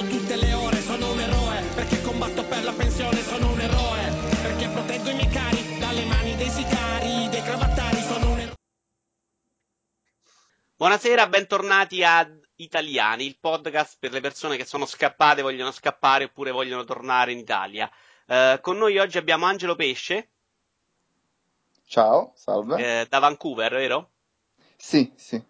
studiando tutte le ore, sono un eroe, perché combatto per la pensione, sono un eroe, perché proteggo i miei cari dalle mani dei sicari, dei cravattari, sono un eroe. Buonasera, bentornati a Italiani, il podcast per le persone che sono scappate, vogliono scappare oppure vogliono tornare in Italia. Eh, con noi oggi abbiamo Angelo Pesce. Ciao, salve. Eh, da Vancouver, vero? Sì, sì.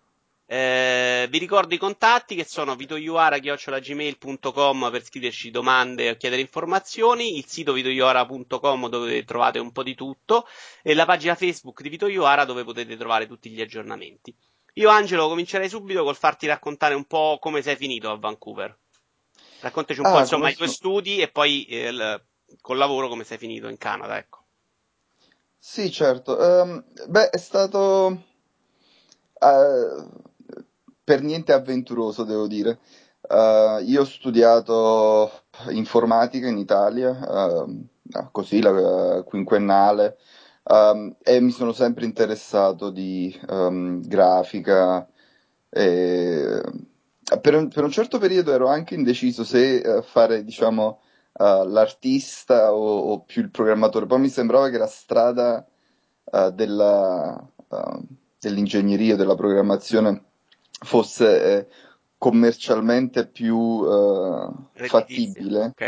Eh, vi ricordo i contatti che sono vitoiuara.gmail.com per scriverci domande o chiedere informazioni, il sito vitoiuara.com dove trovate un po' di tutto e la pagina Facebook di Vito Iuara dove potete trovare tutti gli aggiornamenti. Io Angelo comincerei subito col farti raccontare un po' come sei finito a Vancouver. Raccontaci un Ah, po' insomma i tuoi studi e poi eh, il- col lavoro come sei finito in Canada, ecco. Sì, certo. Ehm, beh, è stato eh, per niente avventuroso, devo dire. Eh, io ho studiato informatica in Italia, ehm, ah, così la eh, quinquennale, ehm, e mi sono sempre interessato di ehm, grafica. E, per un, per un certo periodo ero anche indeciso se eh, fare, diciamo, l'artista o, o più il programmatore. Poi mi sembrava che la strada della, eh, dell'ingegneria, della programmazione fosse eh, commercialmente più eh, fattibile, ok.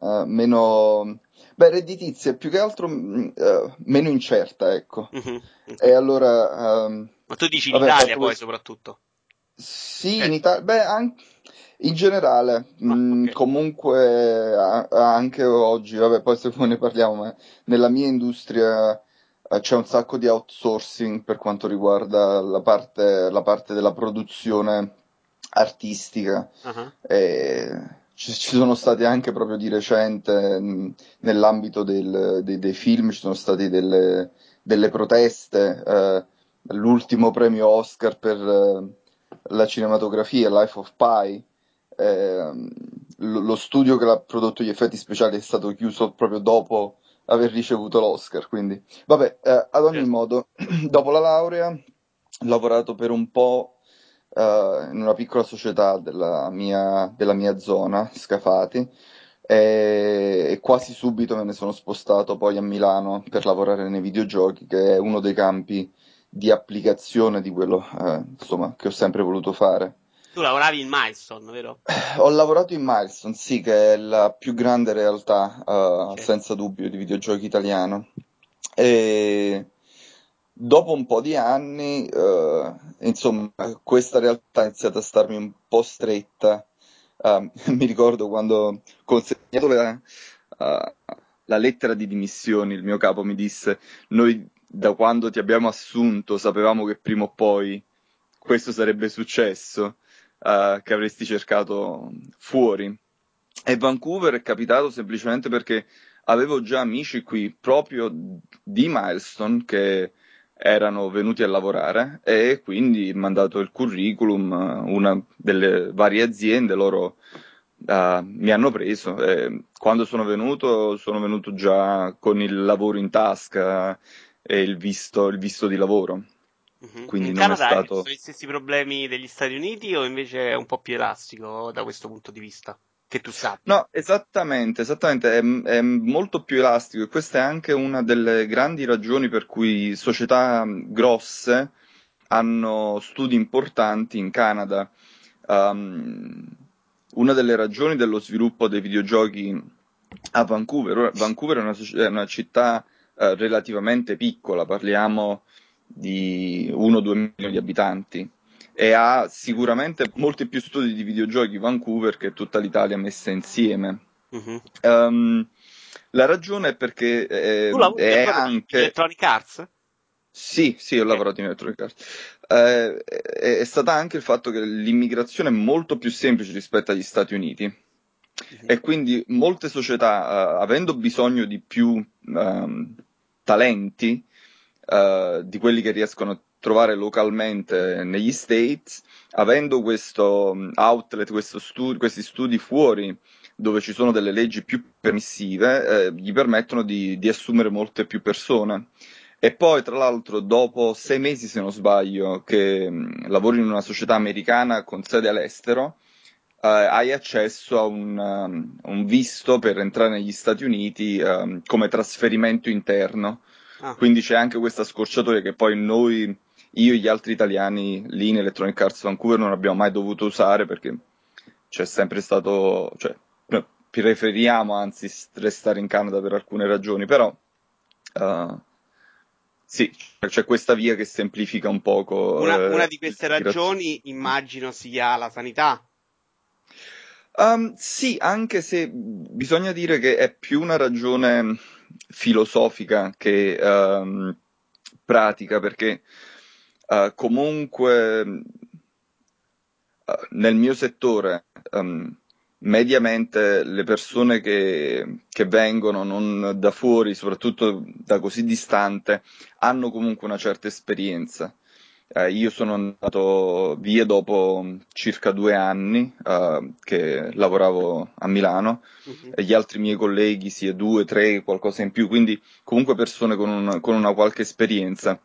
eh, meno, beh, redditizia, più che altro eh, meno incerta, ecco. Mhm, ok. E allora, ehm, Ma tu dici in vabbè, ho Italia poi questo. soprattutto. Sì, Ok. in Italia, beh, an- in generale, Ah, mh, ok. comunque anche oggi, vabbè, poi se ne parliamo, ma nella mia industria eh, c'è un sacco di outsourcing per quanto riguarda la parte, la parte della produzione artistica. Ah, e ci, sono stati anche proprio di recente mh, nell'ambito del- dei, dei film, ci sono state delle, delle proteste, eh, l'ultimo premio Oscar per eh, la cinematografia, Life of Pi, lo, lo studio che l'ha prodotto gli effetti speciali è stato chiuso proprio dopo aver ricevuto l'Oscar, quindi vabbè, eh, ad ogni certo. modo, dopo la laurea ho lavorato per un po' eh, in una piccola società della mia, della mia zona, Scafati, e, e quasi subito me ne sono spostato poi a Milano per lavorare nei videogiochi, che è uno dei campi di applicazione di quello, eh, insomma, che ho sempre voluto fare. Tu lavoravi in Milestone, vero? Ho lavorato in Milestone, sì, che è la più grande realtà, eh, Sì. senza dubbio, di videogiochi italiano. E dopo un po' di anni, eh, insomma, questa realtà ha iniziato a starmi un po' stretta. Eh, mi ricordo quando ho consegnato la, eh, la lettera di dimissioni, il mio capo mi disse: Noi da quando ti abbiamo assunto sapevamo che prima o poi questo sarebbe successo, eh, che avresti cercato fuori. E Vancouver è capitato semplicemente perché avevo già amici qui proprio di Milestone che erano venuti a lavorare e quindi ho mandato il curriculum, eh, una delle varie aziende, loro eh, mi hanno preso e quando sono venuto sono venuto già con il lavoro in tasca e il visto, il visto di lavoro, Mhm. quindi In non è Canada hai stato... gli stessi problemi degli Stati Uniti o invece è un po' più elastico da questo punto di vista? Che tu sappia. No, esattamente, esattamente, è, è molto più elastico e questa è anche una delle grandi ragioni per cui società grosse hanno studi importanti in Canada. Um, una delle ragioni dello sviluppo dei videogiochi a Vancouver, Vancouver è una, è una città eh, relativamente piccola, parliamo di 1-2 milioni di abitanti e ha sicuramente molti più studi di videogiochi Vancouver che tutta l'Italia messa insieme. Mhm. Ehm, la ragione è perché Tu eh, è anche Electronic Arts? sì, sì, ho lavorato in Electronic Arts. Eh, è, è stata anche il fatto che l'immigrazione è molto più semplice rispetto agli Stati Uniti Mhm. e quindi molte società, eh, avendo bisogno di più ehm, talenti, eh, di quelli che riescono a trovare localmente negli States, avendo questo mm, outlet, questo stu- questi studi fuori dove ci sono delle leggi più permissive, eh, gli permettono di, di assumere molte più persone. E poi, tra l'altro, dopo sei mesi, se non sbaglio, che mh, lavori in una società americana con sede all'estero, hai accesso a un, um, un, visto per entrare negli Stati Uniti um, come trasferimento interno. Ah. Quindi c'è anche questa scorciatoia che poi noi, io e gli altri italiani lì in Electronic Arts Vancouver non abbiamo mai dovuto usare perché c'è sempre stato, cioè, preferiamo anzi restare in Canada per alcune ragioni, però uh, sì, c'è questa via che semplifica un poco. Una, eh, una di queste ragioni immagino sia la sanità. Um, sì, anche se bisogna dire che è più una ragione filosofica che um, pratica, perché uh, comunque uh, nel mio settore um, mediamente le persone che, che, vengono non da fuori, soprattutto da così distante, hanno comunque una certa esperienza. Eh, io sono andato via dopo circa due anni eh, che lavoravo a Milano uh-huh. e gli altri miei colleghi, sia due, tre, qualcosa in più, quindi comunque persone con, un, con una qualche esperienza.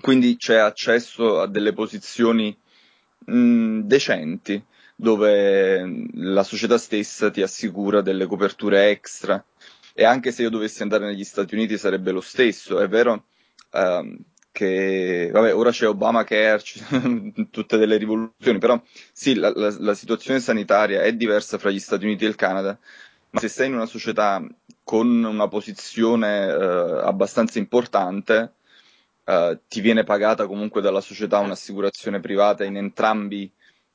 Quindi c'è accesso a delle posizioni mh, decenti dove la società stessa ti assicura delle coperture extra. E anche se io dovessi andare negli Stati Uniti sarebbe lo stesso. È vero um, che, vabbè, ora c'è Obamacare, tutte delle rivoluzioni, però sì, la, la, la situazione sanitaria è diversa fra gli Stati Uniti e il Canada, ma se sei in una società con una posizione uh, abbastanza importante, uh, ti viene pagata comunque dalla società un'assicurazione privata in entrambi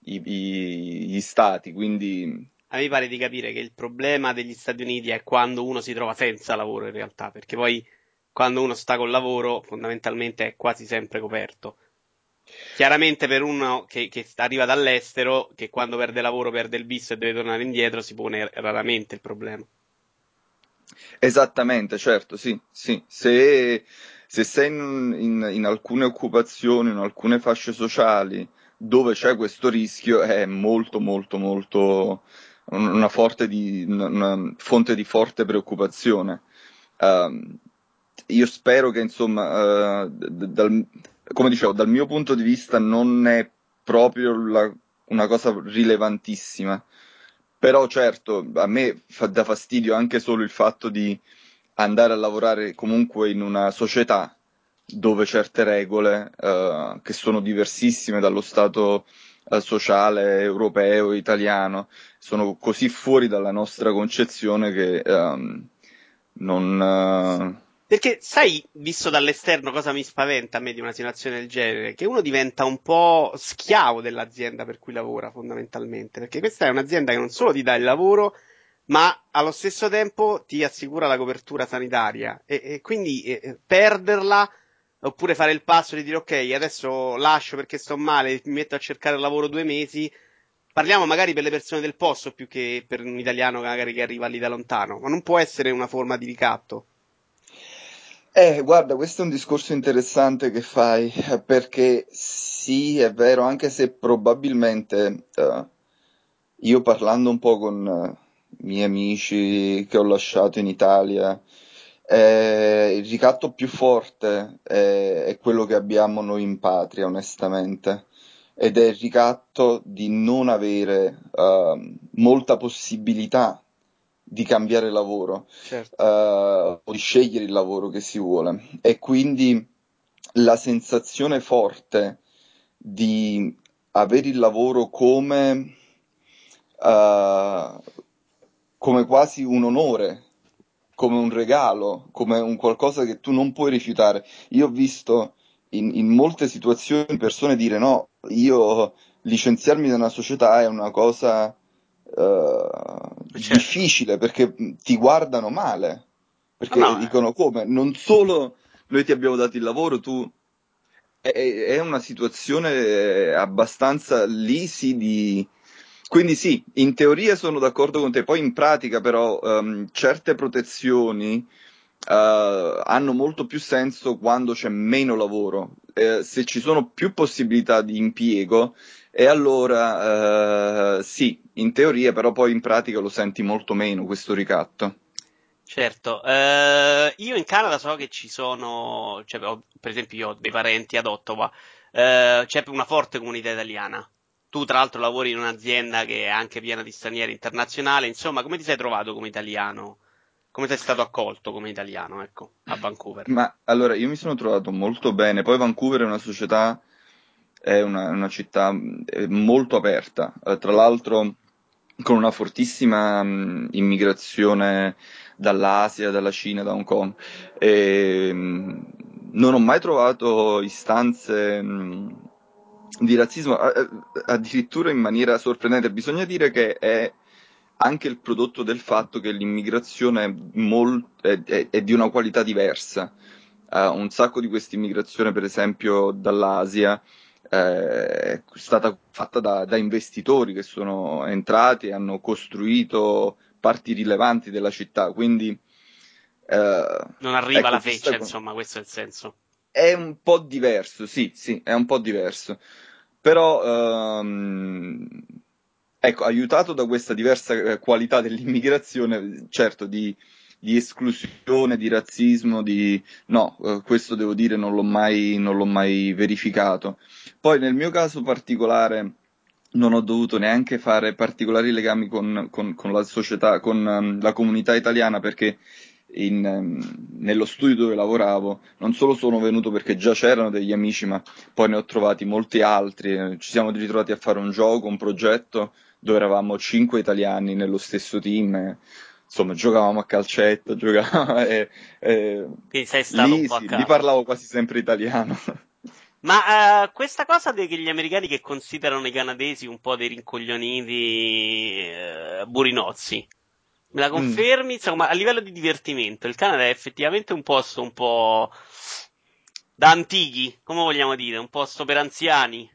i, i, gli stati, quindi... A me pare di capire che il problema degli Stati Uniti è quando uno si trova senza lavoro in realtà, perché poi quando uno sta col lavoro fondamentalmente è quasi sempre coperto. Chiaramente per uno che, che, arriva dall'estero, che quando perde lavoro perde il visto e deve tornare indietro, si pone raramente il problema. Esattamente, certo, sì, sì. Se, se sei in, in, in, alcune occupazioni, in alcune fasce sociali, dove c'è questo rischio è molto molto molto una, di, una fonte di forte preoccupazione. Uh, io spero che insomma, uh, dal, come dicevo, dal mio punto di vista non è proprio la, una cosa rilevantissima, però certo a me fa da fastidio anche solo il fatto di andare a lavorare comunque in una società dove certe regole, uh, che sono diversissime dallo Stato uh, sociale europeo, italiano, sono così fuori dalla nostra concezione che um, non... Uh... Perché sai, visto dall'esterno, cosa mi spaventa a me di una situazione del genere? Che uno diventa un po' schiavo dell'azienda per cui lavora, fondamentalmente. Perché questa è un'azienda che non solo ti dà il lavoro, ma allo stesso tempo ti assicura la copertura sanitaria. E, e quindi eh, perderla oppure fare il passo di dire ok, adesso lascio perché sto male, mi metto a cercare lavoro due mesi. Parliamo magari per le persone del posto più che per un italiano magari che arriva lì da lontano, ma non può essere una forma di ricatto. Eh, guarda, questo è un discorso interessante che fai, perché sì, è vero, anche se probabilmente uh, io parlando un po' con i miei amici che ho lasciato in Italia, eh, il ricatto più forte è, è, quello che abbiamo noi in patria, onestamente, ed è il ricatto di non avere uh, molta possibilità di cambiare lavoro certo. uh, o di scegliere il lavoro che si vuole. E quindi la sensazione forte di avere il lavoro come, uh, come quasi un onore come un regalo, come un qualcosa che tu non puoi rifiutare. Io ho visto in, in molte situazioni persone dire no, io licenziarmi da una società è una cosa certo. difficile perché ti guardano male, perché no, dicono come, non solo noi ti abbiamo dato il lavoro, tu è, è una situazione abbastanza lì di, quindi sì, in teoria sono d'accordo con te, poi in pratica però um, certe protezioni uh, hanno molto più senso quando c'è meno lavoro. Eh, se ci sono più possibilità di impiego, e allora uh, sì, in teoria, però poi in pratica lo senti molto meno questo ricatto. Certo, uh, io in Canada so che ci sono, cioè, per esempio io ho dei parenti ad Ottawa, c'è una forte comunità italiana Tu, tra l'altro, lavori in un'azienda che è anche piena di stranieri internazionali. Insomma, come ti sei trovato come italiano? Come sei stato accolto come italiano, ecco, a Vancouver? Ma allora, io mi sono trovato molto bene. Poi Vancouver è una società, è una, una città molto aperta. Eh, tra l'altro, con una fortissima mh, immigrazione dall'Asia, dalla Cina, da Hong Kong. E, mh, non ho mai trovato istanze mh, di razzismo, addirittura in maniera sorprendente. Bisogna dire che è anche il prodotto del fatto che l'immigrazione è, molt, è, è, è di una qualità diversa. Uh, un sacco di questa immigrazione, per esempio, dall'Asia eh, è stata fatta da, da, investitori che sono entrati e hanno costruito parti rilevanti della città. Quindi eh, non arriva ecco, la feccia, insomma, questo è il senso. È un po' diverso, sì, sì, è un po' diverso. Però ehm, ecco, aiutato da questa diversa eh, qualità dell'immigrazione, certo, di, di esclusione, di razzismo, di no, eh, questo devo dire non l'ho mai, non l'ho mai verificato. Poi nel mio caso particolare non ho dovuto neanche fare particolari legami con, con, con la società, con um, la comunità italiana perché in, um, nello studio dove lavoravo non solo sono venuto perché già c'erano degli amici, ma poi ne ho trovati molti altri. Ci siamo ritrovati a fare un gioco, un progetto dove eravamo cinque italiani nello stesso team. Insomma, giocavamo a calcetto, giocavamo e, e Quindi sei stato lì, un po' a sì, lì parlavo quasi sempre italiano. Ma uh, questa cosa degli americani che considerano i canadesi un po' dei rincoglioniti uh, burinozzi, me la confermi? Mm. Insomma, a livello di divertimento, il Canada è effettivamente un posto un po' da antichi, come vogliamo dire, un posto per anziani.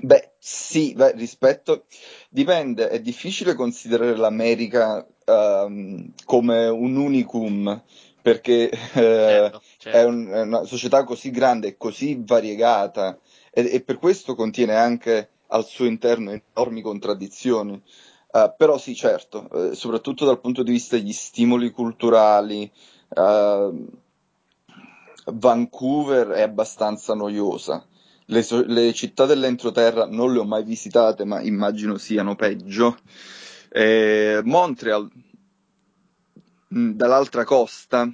Beh, sì, beh, rispetto. Dipende, è difficile considerare l'America um, come un unicum perché eh, certo, certo. È, un, è, una società così grande e così variegata e, e, per questo contiene anche al suo interno enormi contraddizioni. Uh, però sì, certo, eh, soprattutto dal punto di vista degli stimoli culturali, uh, Vancouver è abbastanza noiosa. Le, so- le, città dell'entroterra non le ho mai visitate, ma immagino siano peggio. E Montreal, dall'altra costa,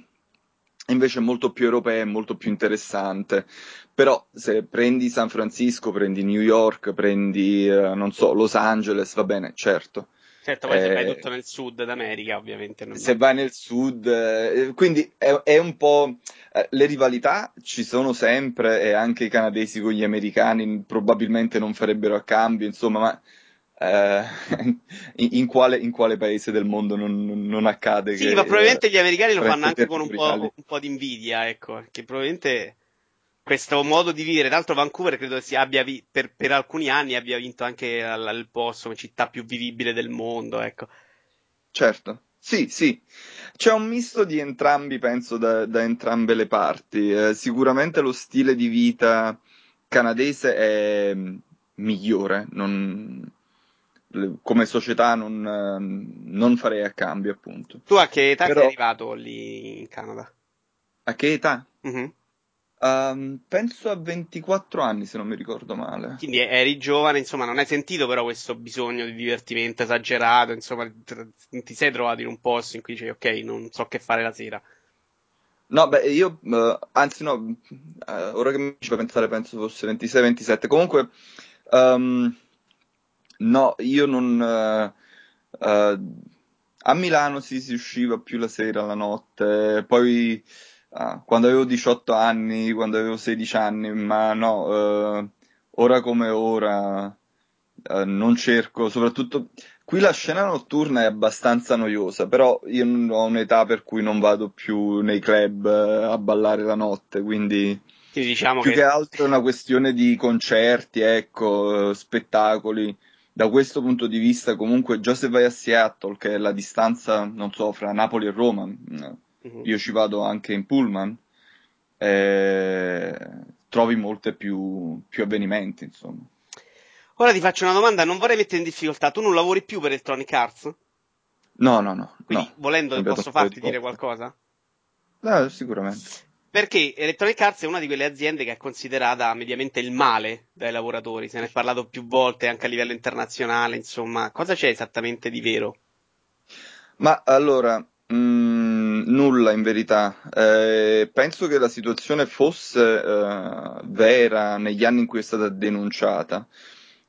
invece è molto più europea e molto più interessante. Però se prendi San Francisco, prendi New York, prendi, eh, non so, Los Angeles, va bene, certo. Certo, poi eh, se vai tutto nel sud d'America, ovviamente. se vai. nel sud, eh, quindi è, è, un po'. Eh, le rivalità ci sono sempre e anche i canadesi con gli americani probabilmente non farebbero a cambio, insomma, ma eh, in, in, quale, in, quale, paese del mondo non, non accade? Sì, che, ma probabilmente gli americani lo fanno anche con un po', un po', di invidia, ecco, che probabilmente questo modo di vivere, tra l'altro Vancouver credo si abbia vi- per, per, alcuni anni abbia vinto anche il posto come città più vivibile del mondo, ecco. Certo. Sì, sì, c'è un misto di entrambi, penso, da, da entrambe le parti. Eh, sicuramente lo stile di vita canadese è migliore, non, come società non, non, farei a cambio, appunto. Tu a che età Però... sei arrivato lì in Canada? A che età? Mm-hmm. Um, penso a 24 anni, se non mi ricordo male. Quindi eri giovane, insomma, non hai sentito però questo bisogno di divertimento esagerato, insomma, ti sei trovato in un posto in cui dici, ok, non so che fare la sera. No, beh, io, uh, anzi no, uh, ora che mi ci fa pensare penso fosse 26-27. Comunque, um, no, io non... Uh, a Milano sì, si usciva più la sera, la notte, poi ah, quando avevo 18 anni, quando avevo 16 anni, ma no, eh, ora come ora eh, non cerco, soprattutto qui la scena notturna è abbastanza noiosa, però io ho un'età per cui non vado più nei club eh, a ballare la notte, quindi quindi diciamo più che... che altro è una questione di concerti, ecco, spettacoli. Da questo punto di vista, comunque, già se vai a Seattle, che è la distanza, non so, fra Napoli e Roma, uh-huh. io ci vado anche in pullman, eh, trovi molte più, più avvenimenti, insomma. Ora ti faccio una domanda, non vorrei mettere in difficoltà, tu non lavori più per Electronic Arts? No, no, no. Quindi, no. volendo, posso farti dire qualcosa? No, sicuramente. Perché Electronic Arts è una di quelle aziende che è considerata mediamente il male dai lavoratori, se ne è parlato più volte anche a livello internazionale, insomma, cosa c'è esattamente di vero? Ma allora, mh, mm, nulla in verità. Eh, penso che la situazione fosse eh, vera negli anni in cui è stata denunciata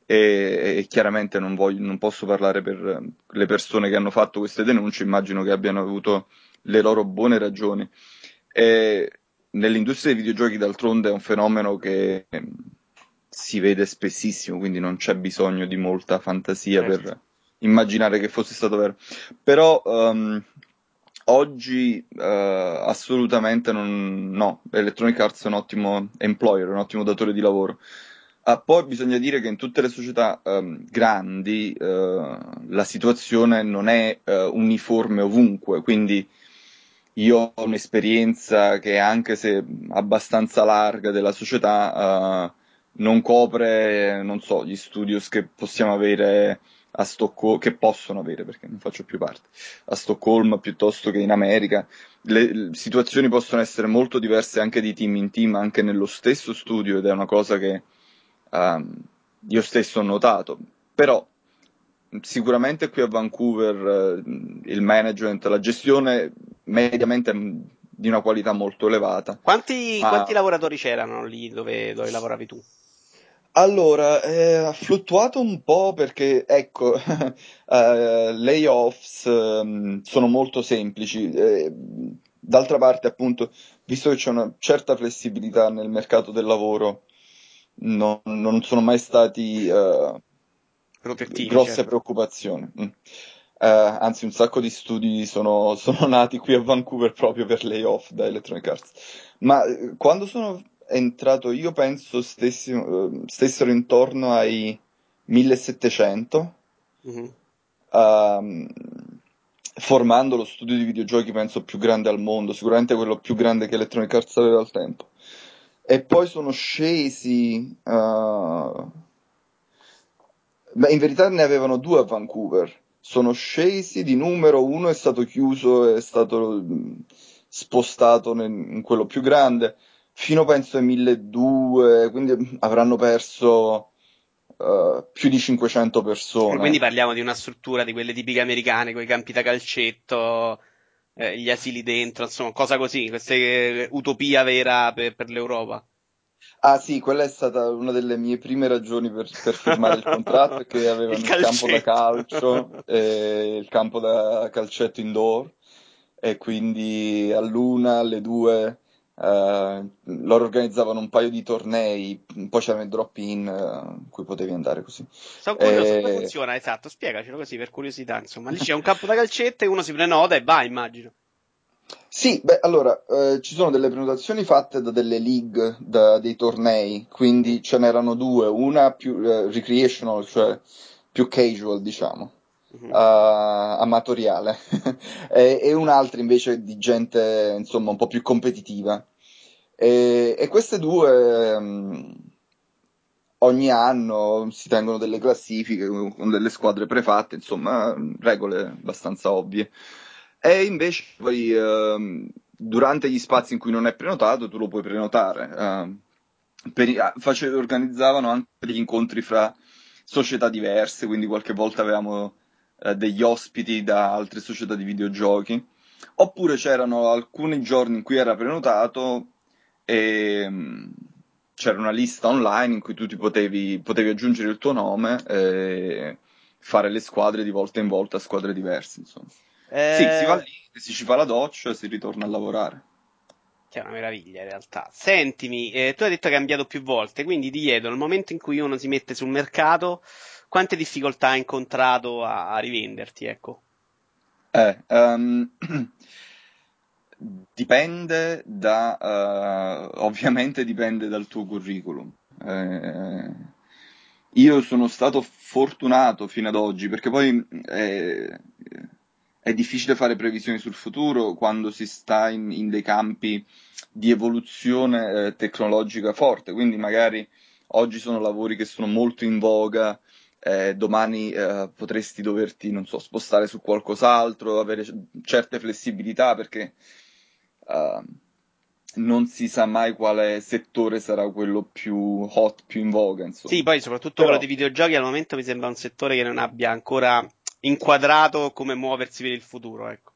e, e chiaramente non, voglio, non posso parlare per le persone che hanno fatto queste denunce, immagino che abbiano avuto le loro buone ragioni. E nell'industria dei videogiochi d'altronde è un fenomeno che si vede spessissimo, quindi non c'è bisogno di molta fantasia certo. per immaginare che fosse stato vero. Però um, oggi uh, assolutamente non, no, Electronic Arts è un ottimo employer, un ottimo datore di lavoro. Ah, poi bisogna dire che in tutte le società um, grandi uh, la situazione non è uh, uniforme ovunque, quindi io ho un'esperienza che anche se abbastanza larga della società uh, non copre, non so, gli studios che possiamo avere a Stoccolma, che possono avere perché non faccio più parte, a Stoccolma piuttosto che in America. Le, le, situazioni possono essere molto diverse anche di team in team, anche nello stesso studio ed è una cosa che um, io stesso ho notato. Però sicuramente qui a Vancouver eh, il management, la gestione mediamente di una qualità molto elevata. Quanti, Ma... quanti lavoratori c'erano lì dove, dove lavoravi tu? Allora, eh, ha fluttuato un po' perché, ecco, eh, layoffs eh, sono molto semplici. Eh, d'altra parte, appunto, visto che c'è una certa flessibilità nel mercato del lavoro, non, non sono mai stati eh, grosse certo. preoccupazioni. Mm. Uh, anzi, un sacco di studi sono, sono, nati qui a Vancouver proprio per layoff da Electronic Arts. Ma eh, quando sono entrato io penso stessi, uh, stessero intorno ai 1700, mm-hmm. uh, formando lo studio di videogiochi penso più grande al mondo, sicuramente quello più grande che Electronic Arts aveva al tempo. E poi sono scesi... Uh, beh, in verità ne avevano due a Vancouver sono scesi di numero, uno è stato chiuso, è stato spostato nel, in quello più grande, fino penso ai 1200, quindi avranno perso uh, più di 500 persone. Quindi parliamo di una struttura di quelle tipiche americane, con i campi da calcetto, eh, gli asili dentro, insomma, cosa così, questa utopia vera per, per l'Europa. Ah sì, quella è stata una delle mie prime ragioni per, per firmare il contratto, perché avevano il, il campo da calcio e il campo da calcetto indoor e quindi all'una, alle due Uh, loro organizzavano un paio di tornei, poi c'erano i drop-in uh, in cui potevi andare così. Sono curioso e... come funziona, esatto, spiegacelo così per curiosità, insomma. Lì c'è un campo da calcetto e uno si prenota e va, immagino. Sì, beh, allora, eh, ci sono delle prenotazioni fatte da delle league, da dei tornei, quindi ce n'erano due, una più eh, recreational, cioè più casual, diciamo. Uh, amatoriale, e, e, un'altra invece di gente, insomma, un po' più competitiva. E, e queste due um, ogni anno si tengono delle classifiche con delle squadre prefatte, insomma, regole abbastanza ovvie. E invece poi uh, durante gli spazi in cui non è prenotato tu lo puoi prenotare. Uh, per, face, organizzavano anche degli incontri fra società diverse, quindi qualche volta avevamo eh, degli ospiti da altre società di videogiochi. Oppure c'erano alcuni giorni in cui era prenotato e um, c'era una lista online in cui tu ti potevi, potevi aggiungere il tuo nome e fare le squadre di volta in volta, squadre diverse, insomma. Eh... Sì, si va lì, si ci fa la doccia e si ritorna a lavorare. Che è una meraviglia in realtà. Sentimi, eh, tu hai detto che hai cambiato più volte, quindi ti chiedo, nel momento in cui uno si mette sul mercato, quante difficoltà hai incontrato a, a rivenderti, ecco? Eh, um, dipende da, uh, ovviamente dipende dal tuo curriculum. Eh, io sono stato fortunato fino ad oggi perché poi eh, è difficile fare previsioni sul futuro quando si sta in, in dei campi di evoluzione eh, tecnologica forte, quindi magari oggi sono lavori che sono molto in voga, eh, domani eh, potresti doverti, non so, spostare su qualcos'altro, avere certe flessibilità perché uh, non si sa mai quale settore sarà quello più hot, più in voga. Insomma. Sì, poi soprattutto Però... quello dei videogiochi al momento mi sembra un settore che non abbia ancora inquadrato come muoversi per il futuro. Ecco.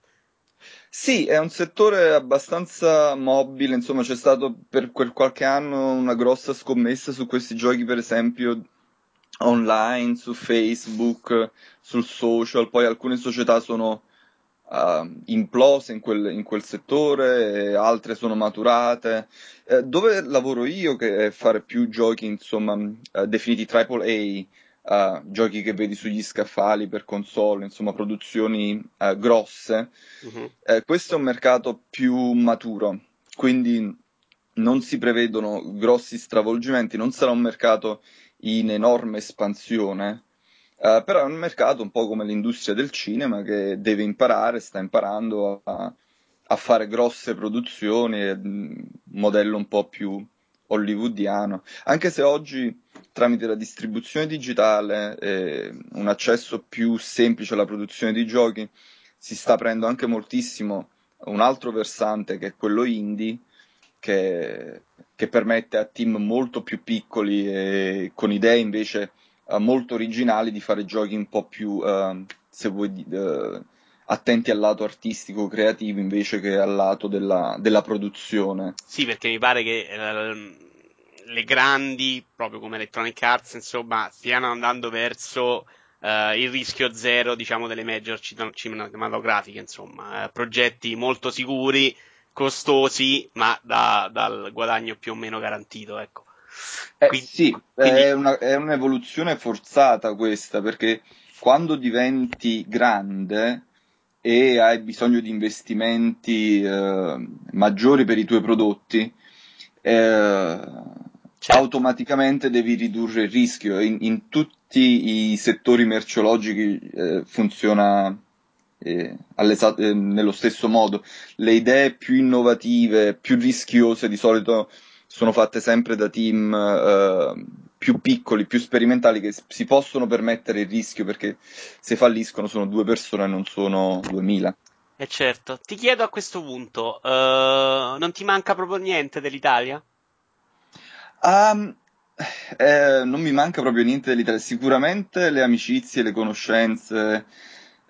Sì, è un settore abbastanza mobile, insomma c'è stato per quel qualche anno una grossa scommessa su questi giochi, per esempio online, su Facebook, sul social, poi alcune società sono uh, implose in quel, in quel, settore, altre sono maturate. Eh, dove lavoro io, che è fare più giochi, insomma, uh, definiti AAA, uh, giochi che vedi sugli scaffali per console, insomma, produzioni grosse, uh-huh. eh, questo è un mercato più maturo, quindi non si prevedono grossi stravolgimenti, non sarà un mercato in enorme espansione, Uh, però è un mercato un po' come l'industria del cinema che deve imparare, sta imparando a, a fare grosse produzioni, un modello un po' più hollywoodiano, anche se oggi tramite la distribuzione digitale e un accesso più semplice alla produzione di giochi si sta aprendo anche moltissimo un altro versante che è quello indie, che, che permette a team molto più piccoli e con idee invece uh, molto originali di fare giochi un po' più, uh, se vuoi, uh, attenti al lato artistico, creativo invece che al lato della, della produzione. Sì, perché mi pare che le grandi, proprio come Electronic Arts, insomma, stiano andando verso Uh, il rischio zero, diciamo, delle major cinematografiche, insomma, uh, progetti molto sicuri, costosi, ma da, dal guadagno più o meno garantito, ecco. Eh, quindi, sì, quindi... È, una, è, un'evoluzione forzata questa, perché quando diventi grande e hai bisogno di investimenti eh, maggiori per i tuoi prodotti, eh, certo. automaticamente devi ridurre il rischio. In, in tutti i settori merceologici eh, funziona eh, nello stesso modo. Le idee più innovative, più rischiose di solito sono fatte sempre da team eh, più piccoli, più sperimentali che si possono permettere il rischio perché se falliscono sono due persone e non sono duemila. Eh certo, ti chiedo a questo punto, uh, non ti manca proprio niente dell'Italia? Um, eh, non mi manca proprio niente dell'Italia, sicuramente le amicizie, le conoscenze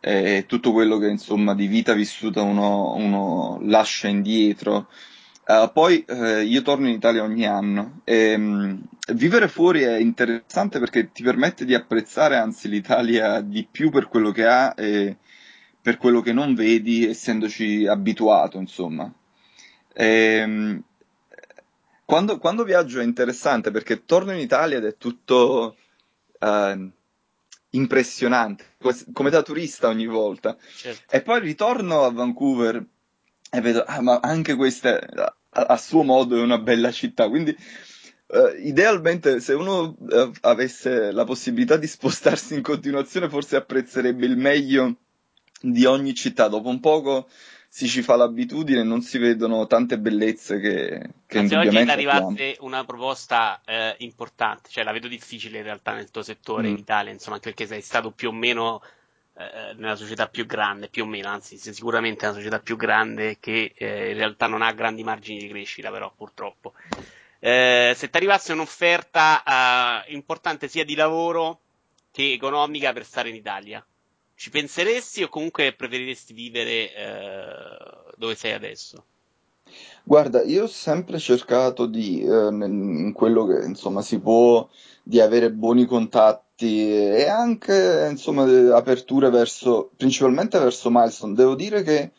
e tutto quello che insomma di vita vissuta uno, uno lascia indietro. Uh, poi uh, io torno in Italia ogni anno e um, vivere fuori è interessante perché ti permette di apprezzare anzi l'Italia di più per quello che ha e per quello che non vedi essendoci abituato insomma. E, um, quando, quando, viaggio è interessante perché torno in Italia ed è tutto uh, impressionante, come da turista ogni volta. Certo. E poi ritorno a Vancouver e vedo, ah, ma anche questa a, a suo modo è una bella città, quindi uh, idealmente se uno uh, avesse la possibilità di spostarsi in continuazione forse apprezzerebbe il meglio di ogni città, dopo un poco si ci fa l'abitudine, non si vedono tante bellezze che, che Anzi, indubbiamente oggi arrivasse una proposta eh, importante, cioè la vedo difficile in realtà nel tuo settore mm. in Italia, insomma, anche perché sei stato più o meno eh, nella società più grande, più o meno, anzi sicuramente è una società più grande che eh, in realtà non ha grandi margini di crescita però purtroppo. Eh, se ti arrivasse un'offerta eh, importante sia di lavoro che economica per stare in Italia, ci penseresti o comunque preferiresti vivere eh, dove sei adesso? Guarda, io ho sempre cercato di, eh, in quello che insomma si può, di avere buoni contatti e anche insomma aperture verso, principalmente verso Milestone. Devo dire che,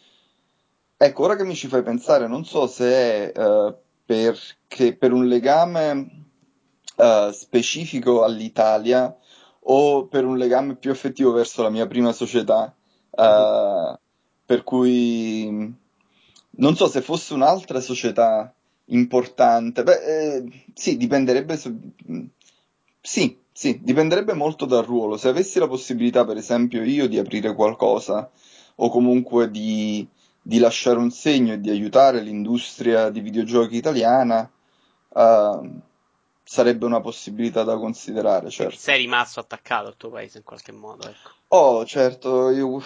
ecco, ora che mi ci fai pensare, non so se è eh, perché per un legame eh, specifico all'Italia o per un legame più effettivo verso la mia prima società, uh, per cui non so se fosse un'altra società importante, beh, eh, sì, dipenderebbe. Su... Sì, sì, dipenderebbe molto dal ruolo. Se avessi la possibilità, per esempio, io di aprire qualcosa o comunque di, di lasciare un segno e di aiutare l'industria di videogiochi italiana, uh, sarebbe una possibilità da considerare, certo. Sei rimasto attaccato al tuo paese in qualche modo, ecco. Oh, certo, io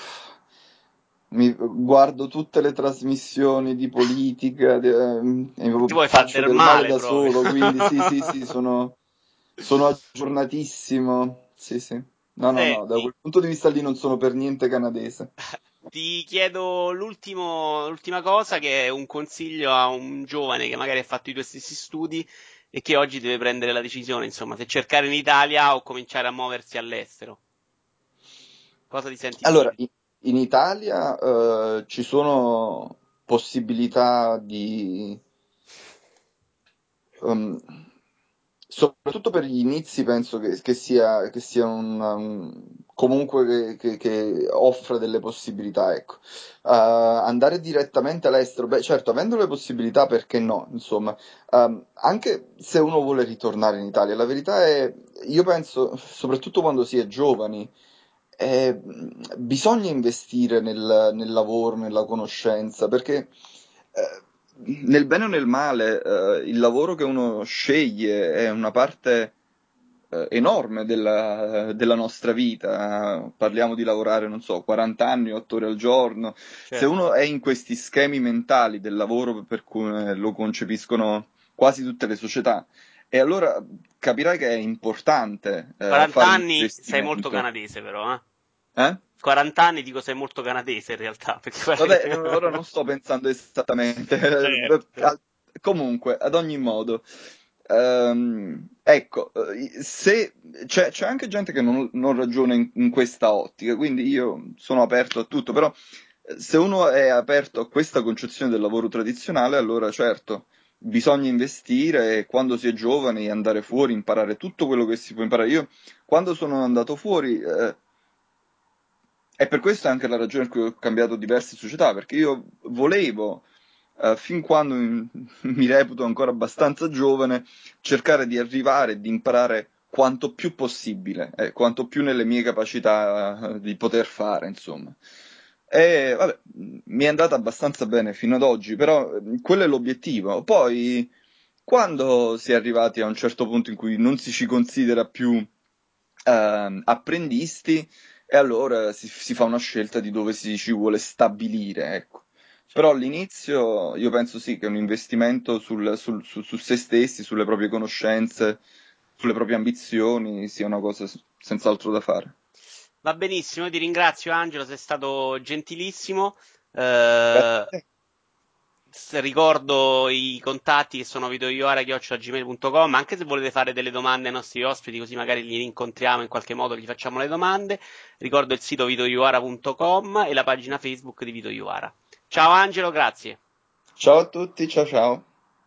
mi guardo tutte le trasmissioni di politica, di, eh, Ti vuoi far del male male da proprio. solo, quindi sì, sì, sì, sono, sono aggiornatissimo. Sì, sì. No, no, no, da quel punto di vista lì non sono per niente canadese. ti chiedo l'ultimo, l'ultima cosa che è un consiglio a un giovane che magari ha fatto i tuoi stessi studi e che oggi deve prendere la decisione, insomma, se cercare in Italia o cominciare a muoversi all'estero. Cosa ti senti Allora, in, in Italia eh, ci sono possibilità di, um, soprattutto per gli inizi, penso che, che sia, che sia un, um, comunque che, che- offra delle possibilità, ecco. Uh, andare direttamente all'estero, beh, certo, avendo le possibilità, perché no? Insomma, Um, anche se uno vuole ritornare in Italia, la verità è, io penso, soprattutto quando si è giovani, eh, bisogna investire nel, nel lavoro, nella conoscenza, perché eh, nel bene o nel male, eh, il lavoro che uno sceglie è una parte eh, enorme della, della nostra vita. Parliamo di lavorare, non so, 40 anni, 8 ore al giorno. Se Certo. uno è in questi schemi mentali del lavoro per cui lo concepiscono quasi tutte le società, e allora capirai che è importante eh, 40 fare un anni sei molto canadese però, eh? Eh? 40 anni dico sei molto canadese in realtà, Vabbè, ora non sto pensando esattamente. Certo. Comunque, ad ogni modo, ehm, ecco, se c'è, c'è anche gente che non, non ragiona in, in questa ottica, quindi io sono aperto a tutto, però se uno è aperto a questa concezione del lavoro tradizionale, allora certo, bisogna investire quando si è giovani andare fuori, imparare tutto quello che si può imparare. Io, quando sono andato fuori, eh, e per questo è anche la ragione per cui ho cambiato diverse società, perché io volevo, eh, fin quando mi, reputo ancora abbastanza giovane, cercare di arrivare di imparare quanto più possibile, eh, quanto più nelle mie capacità eh, di poter fare, insomma. E vabbè, mi è andata abbastanza bene fino ad oggi, però eh, quello è l'obiettivo. Poi, quando si è arrivati a un certo punto in cui non si ci considera più ehm, apprendisti, e allora si, si fa una scelta di dove si ci vuole stabilire, ecco. Però all'inizio io penso sì che un investimento sul- sul- su, su se stessi, sulle proprie conoscenze, sulle proprie ambizioni sia una cosa senz'altro da fare. Va benissimo, io ti ringrazio Angelo, sei stato gentilissimo. Eh, ricordo i contatti che sono videoiora.gmail.com, anche se volete fare delle domande ai nostri ospiti, così magari li rincontriamo in qualche modo, gli facciamo le domande. Ricordo il sito videoiora.com e la pagina Facebook di Iovara. Ciao Angelo, grazie. Ciao a tutti, ciao ciao.